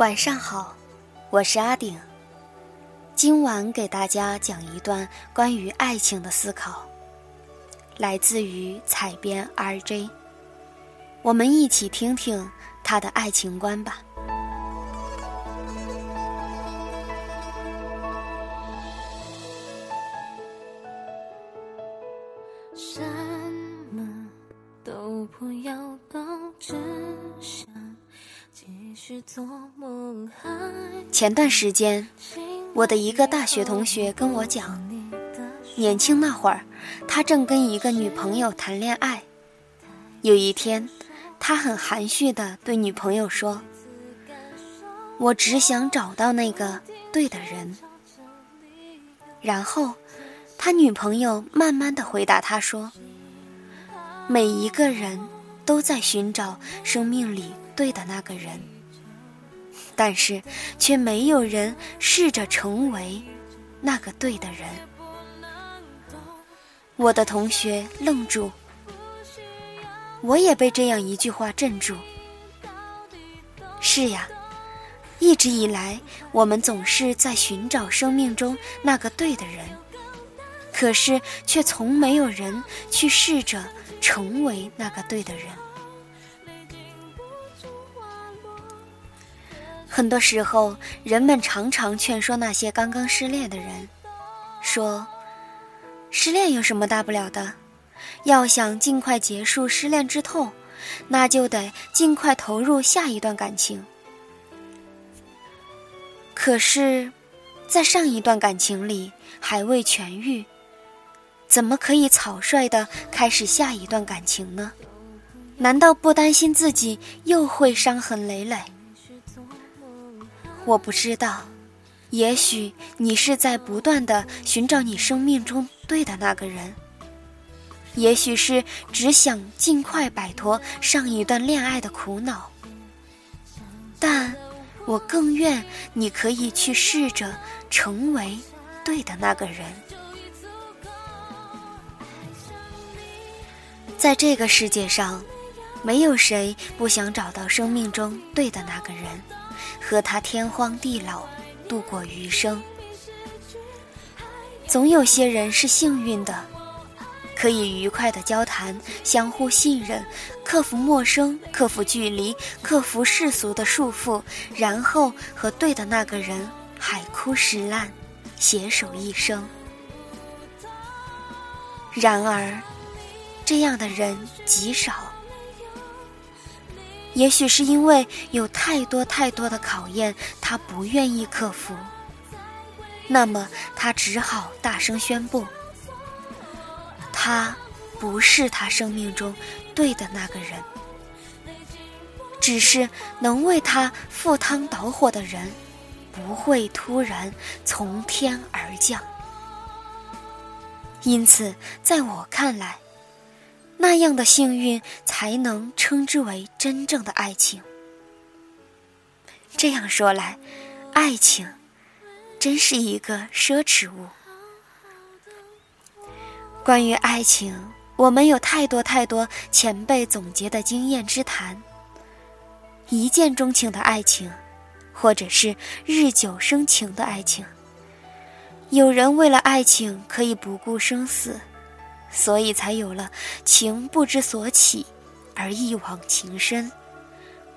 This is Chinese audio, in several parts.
晚上好，我是阿顶。今晚给大家讲一段关于爱情的思考，来自于采编 RJ。我们一起听听他的爱情观吧。前段时间，我的一个大学同学跟我讲，年轻那会儿，他正跟一个女朋友谈恋爱。有一天，他很含蓄地对女朋友说：“我只想找到那个对的人。”然后，他女朋友慢慢地回答他说：“每一个人都在寻找生命里。”对的那个人，但是却没有人试着成为那个对的人。我的同学愣住，我也被这样一句话镇住。是呀，一直以来我们总是在寻找生命中那个对的人，可是却从没有人去试着成为那个对的人。很多时候，人们常常劝说那些刚刚失恋的人，说：“失恋有什么大不了的？要想尽快结束失恋之痛，那就得尽快投入下一段感情。”可是，在上一段感情里还未痊愈，怎么可以草率的开始下一段感情呢？难道不担心自己又会伤痕累累？我不知道，也许你是在不断的寻找你生命中对的那个人，也许是只想尽快摆脱上一段恋爱的苦恼，但我更愿你可以去试着成为对的那个人。在这个世界上，没有谁不想找到生命中对的那个人。和他天荒地老，度过余生。总有些人是幸运的，可以愉快的交谈，相互信任，克服陌生，克服距离，克服世俗的束缚，然后和对的那个人海枯石烂，携手一生。然而，这样的人极少。也许是因为有太多太多的考验，他不愿意克服。那么他只好大声宣布：他不是他生命中对的那个人，只是能为他赴汤蹈火的人，不会突然从天而降。因此，在我看来。那样的幸运才能称之为真正的爱情。这样说来，爱情真是一个奢侈物。关于爱情，我们有太多太多前辈总结的经验之谈。一见钟情的爱情，或者是日久生情的爱情。有人为了爱情可以不顾生死。所以才有了“情不知所起，而一往情深，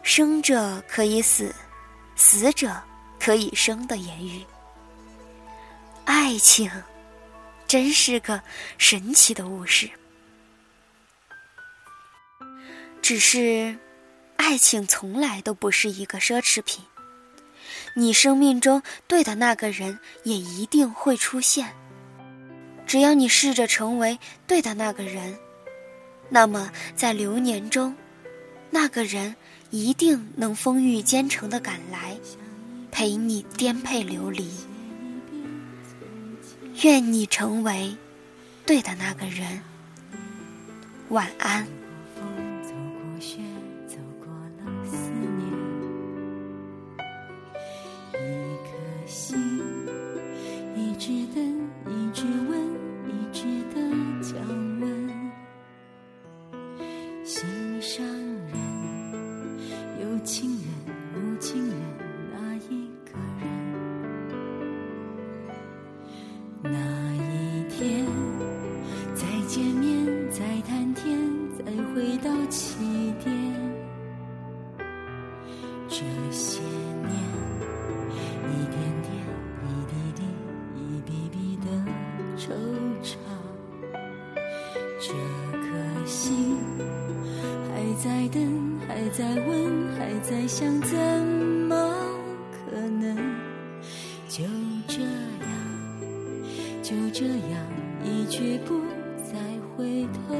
生者可以死，死者可以生”的言语。爱情，真是个神奇的物事。只是，爱情从来都不是一个奢侈品。你生命中对的那个人也一定会出现。只要你试着成为对的那个人，那么在流年中，那个人一定能风雨兼程的赶来，陪你颠沛流离。愿你成为对的那个人。晚安。在等，还在问，还在想，怎么可能？就这样，就这样，一去不再回头。